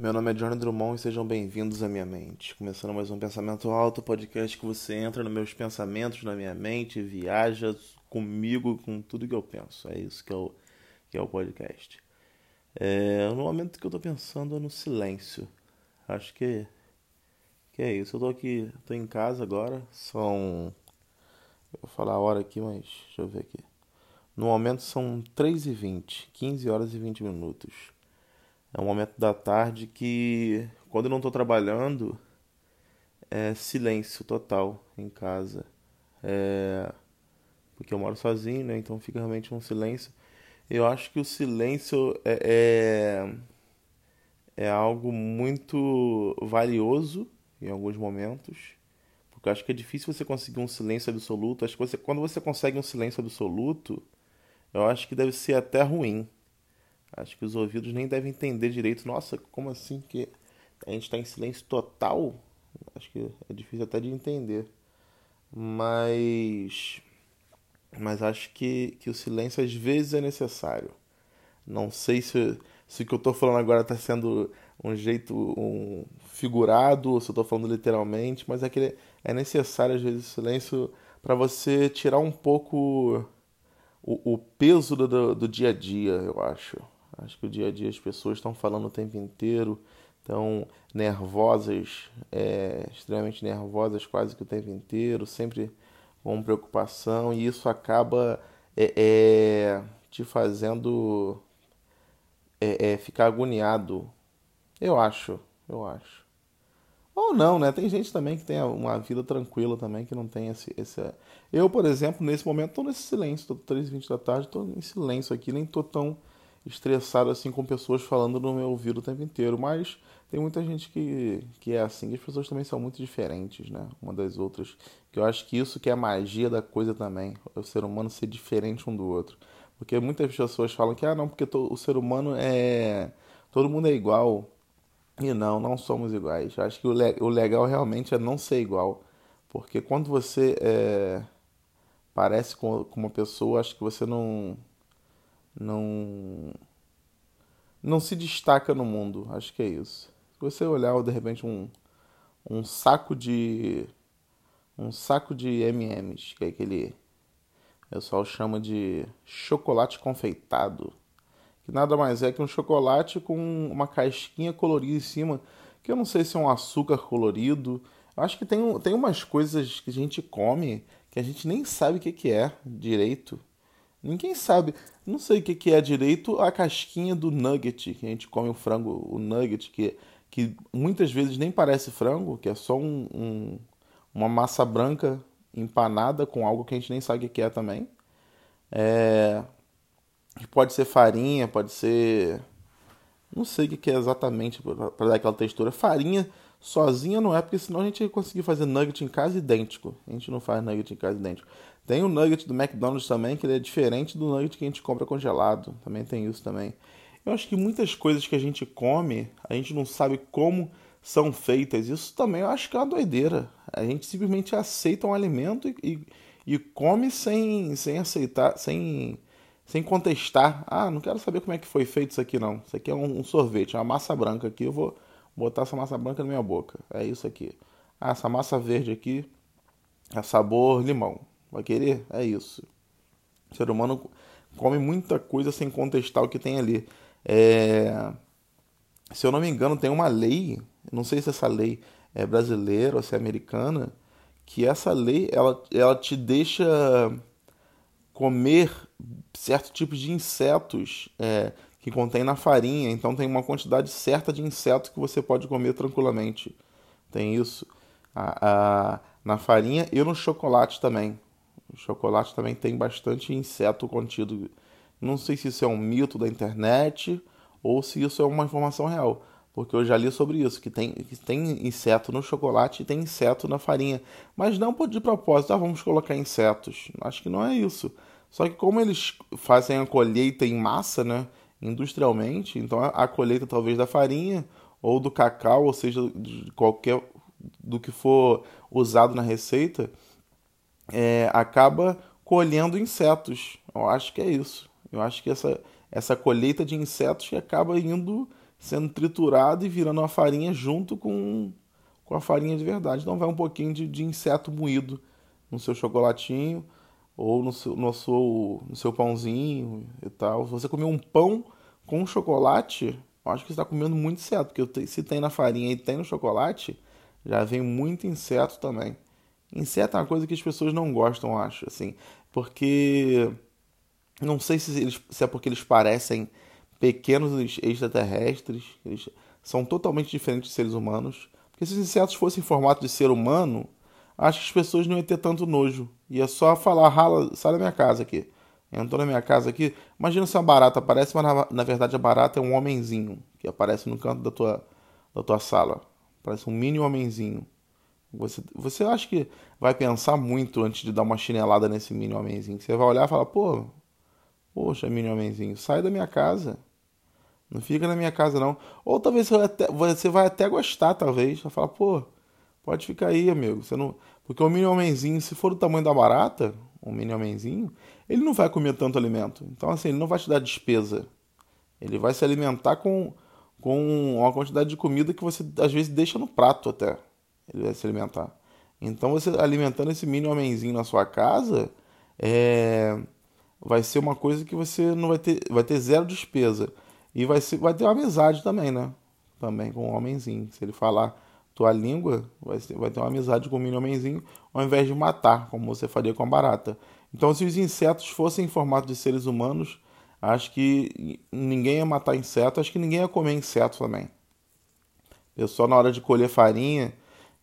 Meu nome é Johnny Drummond e sejam bem-vindos à minha mente. Começando mais um Pensamento Alto, podcast que você entra nos meus pensamentos, na minha mente, viaja comigo, com tudo que eu penso. É isso que é o, que é o podcast. É, no momento que eu tô pensando é no silêncio. Acho que, que é isso. Eu tô aqui, tô em casa agora. São. Vou falar a hora aqui, mas deixa eu ver aqui. No momento são 3h20, 15 horas e 20 minutos. É um momento da tarde que, quando eu não estou trabalhando, é silêncio total em casa. É... Porque eu moro sozinho, né? Então fica realmente um silêncio. Eu acho que o silêncio é, é, é algo muito valioso em alguns momentos. Porque eu acho que é difícil você conseguir um silêncio absoluto. Acho que você, quando você consegue um silêncio absoluto, eu acho que deve ser até ruim Acho que os ouvidos nem devem entender direito. Nossa, como assim que a gente está em silêncio total? Acho que é difícil até de entender. Mas. Mas acho que, que o silêncio às vezes é necessário. Não sei se, se o que eu estou falando agora está sendo um jeito um figurado ou se eu estou falando literalmente, mas é que é necessário às vezes o silêncio para você tirar um pouco o, o peso do, do dia a dia, eu acho. Acho que o dia a dia as pessoas estão falando o tempo inteiro, estão nervosas, é, extremamente nervosas quase que o tempo inteiro, sempre com preocupação, e isso acaba é, é, te fazendo é, é, ficar agoniado. Eu acho, eu acho. Ou não, né? Tem gente também que tem uma vida tranquila também, que não tem esse. esse... Eu, por exemplo, nesse momento estou nesse silêncio, estou 3h20 da tarde, estou em silêncio aqui, nem estou tão estressado assim com pessoas falando no meu ouvido o tempo inteiro, mas tem muita gente que, que é assim, e as pessoas também são muito diferentes, né, uma das outras, que eu acho que isso que é a magia da coisa também, o ser humano ser diferente um do outro, porque muitas pessoas falam que, ah, não, porque o ser humano é, todo mundo é igual, e não, não somos iguais, eu acho que o, le o legal realmente é não ser igual, porque quando você é, parece com, com uma pessoa, acho que você não não não se destaca no mundo. Acho que é isso. Se você olhar de repente um, um saco de um saco de M&M's, que é aquele o pessoal chama de chocolate confeitado, que nada mais é que um chocolate com uma casquinha colorida em cima, que eu não sei se é um açúcar colorido. Eu acho que tem, tem umas coisas que a gente come que a gente nem sabe o que, que é direito. Ninguém sabe. Não sei o que, que é direito a casquinha do nugget, que a gente come o frango, o nugget, que, que muitas vezes nem parece frango, que é só um, um, uma massa branca empanada com algo que a gente nem sabe o que é também. É, pode ser farinha, pode ser. Não sei o que é exatamente para dar aquela textura. Farinha sozinha não é, porque senão a gente ia conseguir fazer nugget em casa idêntico. A gente não faz nugget em casa idêntico. Tem o nugget do McDonald's também, que ele é diferente do nugget que a gente compra congelado. Também tem isso também. Eu acho que muitas coisas que a gente come, a gente não sabe como são feitas. Isso também eu acho que é uma doideira. A gente simplesmente aceita um alimento e, e, come sem, sem aceitar, sem, sem contestar. Ah, não quero saber como é que foi feito isso aqui não. Isso aqui é um, um sorvete, uma massa branca aqui. Eu vou botar essa massa branca na minha boca. É isso aqui. Ah, essa massa verde aqui é sabor limão. Vai querer? É isso. O ser humano come muita coisa sem contestar o que tem ali. É... Se eu não me engano, tem uma lei, não sei se essa lei é brasileira ou se é americana, que essa lei ela, ela te deixa comer certo tipo de insetos é, que contém na farinha. Então tem uma quantidade certa de insetos que você pode comer tranquilamente. Tem isso. Na farinha e no chocolate também. O chocolate também tem bastante inseto contido. Não sei se isso é um mito da internet ou se isso é uma informação real, porque eu já li sobre isso, que tem, que tem inseto no chocolate e tem inseto na farinha. Mas não de propósito, ah, vamos colocar insetos. Acho que não é isso. Só que como eles fazem a colheita em massa, né, industrialmente, então a, a colheita talvez da farinha ou do cacau, ou seja, de qualquer do que for usado na receita, é, acaba colhendo insetos. Eu acho que é isso. Eu acho que essa, essa colheita de insetos que acaba indo sendo triturado e virando uma farinha junto com, com a farinha de verdade. Então vai um pouquinho de, de inseto moído no seu chocolatinho ou no seu, no, seu, no seu pãozinho e tal. Se você comer um pão com chocolate, eu acho que você está comendo muito inseto, porque se tem na farinha e tem no chocolate, já vem muito inseto também. Inseto é uma coisa que as pessoas não gostam, eu acho, assim, porque não sei se, eles, se é porque eles parecem pequenos extraterrestres, eles são totalmente diferentes de seres humanos. Porque se os insetos fossem em formato de ser humano, acho que as pessoas não iam ter tanto nojo. Ia só falar, rala, sai da minha casa aqui. Entrou na minha casa aqui. Imagina se uma barata aparece, mas na, na, verdade a barata é um homenzinho que aparece no canto da tua, da tua sala. Parece um mini homenzinho. Você, você acha que vai pensar muito antes de dar uma chinelada nesse mini homenzinho? Você vai olhar e falar, pô, poxa, mini homenzinho, sai da minha casa. Não fica na minha casa, não. Ou talvez você vai até, você vai até gostar, talvez. Vai falar, pô, pode ficar aí, amigo. Você não... Porque o mini homenzinho, se for do tamanho da barata, um mini homenzinho, ele não vai comer tanto alimento. Então, assim, ele não vai te dar despesa. Ele vai se alimentar com, com uma quantidade de comida que você, às vezes, deixa no prato até. Ele vai se alimentar. Então, você alimentando esse mini homenzinho na sua casa, é... vai ser uma coisa que você não vai ter, vai ter zero despesa. E vai, ser, vai ter uma amizade também, né? Também com o homenzinho. Se ele falar tua língua, vai, ser, vai ter uma amizade com o mini homenzinho, ao invés de matar, como você faria com a barata. Então, se os insetos fossem em formato de seres humanos, acho que ninguém ia matar inseto, acho que ninguém ia comer inseto também. Eu só na hora de colher farinha,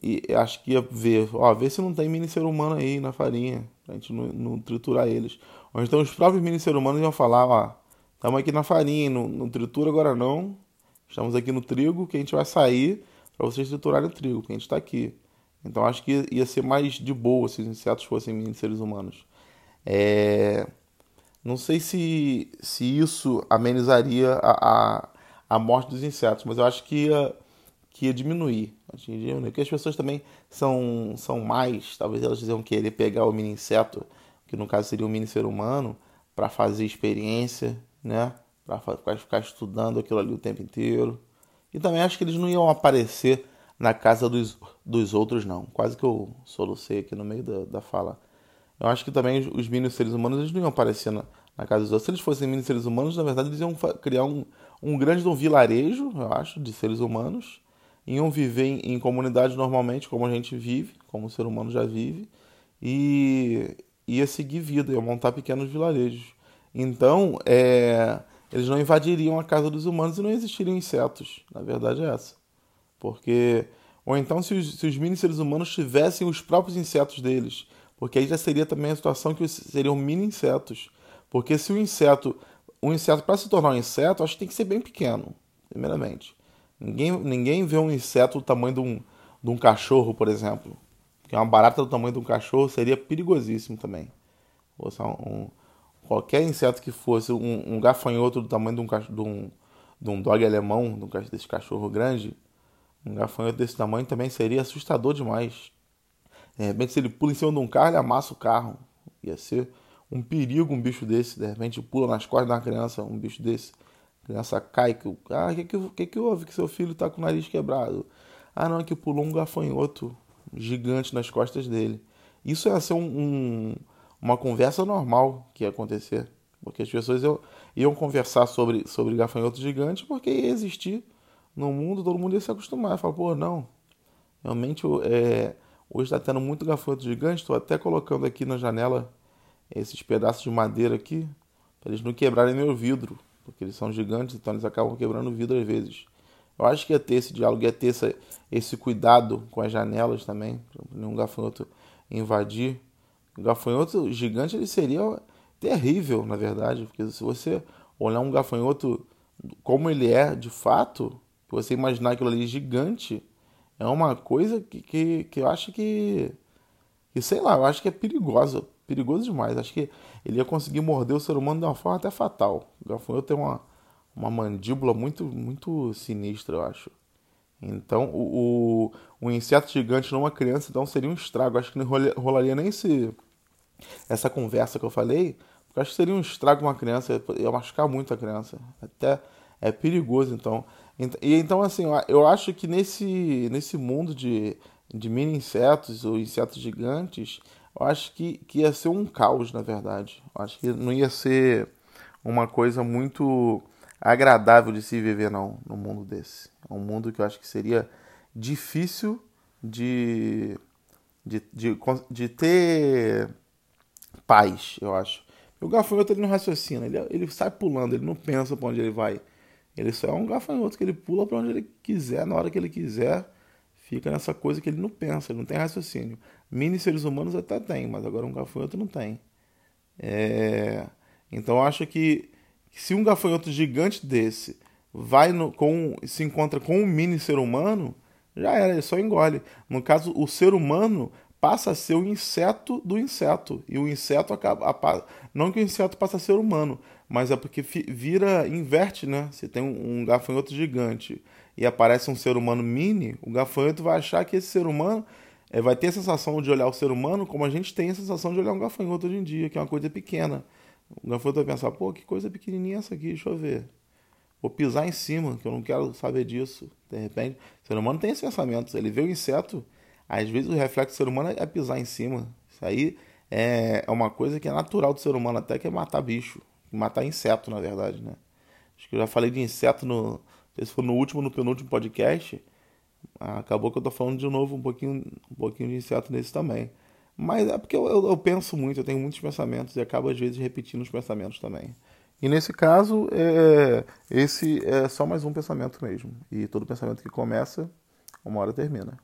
e acho que ia ver, ó, ver se não tem mini ser humano aí na farinha, pra gente não, não triturar eles. Ou então os próprios mini ser humanos iam falar, ó, Estamos aqui na farinha, no, no tritura agora não. Estamos aqui no trigo, que a gente vai sair para vocês triturarem o trigo, que a gente está aqui. Então acho que ia ser mais de boa se os insetos fossem mini seres humanos. É... Não sei se, se isso amenizaria a, a, a, morte dos insetos, mas eu acho que ia, que ia diminuir. diminuir. Porque as pessoas também são, são mais, talvez elas iam querer pegar o mini inseto, que no caso seria um mini ser humano, para fazer experiência né? Para ficar estudando aquilo ali o tempo inteiro. E também acho que eles não iam aparecer na casa dos, dos outros, não. Quase que eu solucei aqui no meio da, da fala. Eu acho que também os mini seres humanos eles não iam aparecer na, na casa dos outros. Se eles fossem mini seres humanos, na verdade eles iam criar um, um grande um vilarejo, eu acho, de seres humanos. Iam viver em, em comunidades normalmente, como a gente vive, como o ser humano já vive. E ia seguir vida, ia montar pequenos vilarejos. Então, é, eles não invadiriam a casa dos humanos e não existiriam insetos. Na verdade é essa. Porque. Ou então, se os, se os mini seres humanos tivessem os próprios insetos deles. Porque aí já seria também a situação que seriam mini insetos. Porque se o inseto. Um inseto, para se tornar um inseto, acho que tem que ser bem pequeno, primeiramente. Ninguém, ninguém vê um inseto do tamanho de um, de um cachorro, por exemplo. Porque uma barata do tamanho de um cachorro seria perigosíssimo também. Ou seja, um, qualquer inseto que fosse um, um gafanhoto do tamanho de um, de um, de um dog alemão, de um, desse cachorro grande, um gafanhoto desse tamanho também seria assustador demais. De repente, se ele pula em cima de um carro, ele amassa o carro. Ia ser um perigo um bicho desse. De repente, pula nas costas uma criança, um bicho desse. A criança cai. Que, ah, o que, que, que, que houve? Que seu filho está com o nariz quebrado. Ah, não, é que pulou um gafanhoto gigante nas costas dele. Isso ia ser um, um uma conversa normal que ia acontecer. Porque as pessoas iam, iam conversar sobre, sobre gafanhoto gigante porque ia existir no mundo, todo mundo ia se acostumar. Falar, pô, não, realmente é, hoje está tendo muito gafanhoto gigante, estou até colocando aqui na janela esses pedaços de madeira aqui, para eles não quebrarem meu vidro, porque eles são gigantes, então eles acabam quebrando o vidro às vezes. Eu acho que ia ter esse diálogo, ia ter essa, esse cuidado com as janelas também, para nenhum gafanhoto invadir. O gafanhoto gigante ele seria terrível, na verdade, porque se você olhar um gafanhoto como ele é de fato, você imaginar aquilo ali gigante, é uma coisa que, que, que eu acho que, que, sei lá, eu acho que é perigosa, perigoso demais. Acho que ele ia conseguir morder o ser humano de uma forma até fatal. O gafanhoto tem uma, uma mandíbula muito, muito sinistra, eu acho. Então, o, o, o inseto gigante numa criança então seria um estrago. Acho que não rolaria nem esse essa conversa que eu falei, porque eu acho que seria um estrago uma criança, ia machucar muito a criança. Até é perigoso, então. E então, assim, eu acho que nesse, nesse mundo de, de mini insetos ou insetos gigantes, eu acho que, que ia ser um caos, na verdade. Eu acho que não ia ser uma coisa muito agradável de se viver, não, no mundo desse. É um mundo que eu acho que seria difícil de, de, de, de ter paz, eu acho. O gafanhoto ele não raciocina, ele, ele sai pulando, ele não pensa para onde ele vai. Ele só é um gafanhoto que ele pula para onde ele quiser, na hora que ele quiser. Fica nessa coisa que ele não pensa, ele não tem raciocínio. Mini seres humanos até tem, mas agora um gafanhoto não tem. É... Então eu acho que, se um gafanhoto gigante desse vai no, com, se encontra com um mini ser humano, já era, ele só engole. No caso, o ser humano passa a ser o inseto do inseto. E o inseto acaba. Não que o inseto passe a ser humano, mas é porque vira, inverte, né? Se tem um, um gafanhoto gigante e aparece um ser humano mini, o gafanhoto vai achar que esse ser humano é, vai ter a sensação de olhar o ser humano como a gente tem a sensação de olhar um gafanhoto hoje em dia, que é uma coisa pequena. O gafanhoto vai pensar, pô, que coisa pequenininha essa aqui, deixa eu ver. Vou pisar em cima, que eu não quero saber disso. De repente, o ser humano tem esses pensamentos. Ele vê o inseto, às vezes o reflexo do ser humano é pisar em cima. Isso aí é, é uma coisa que é natural do ser humano, até que é matar bicho. Matar inseto, na verdade, né? Acho que eu já falei de inseto no. Não sei se foi no último no penúltimo podcast. Acabou que eu tô falando de novo um pouquinho, um pouquinho de inseto nesse também. Mas é porque eu, eu, eu, penso muito, eu tenho muitos pensamentos e acabo às vezes repetindo os pensamentos também. E nesse caso, é, esse é só mais um pensamento mesmo. E todo pensamento que começa, uma hora termina.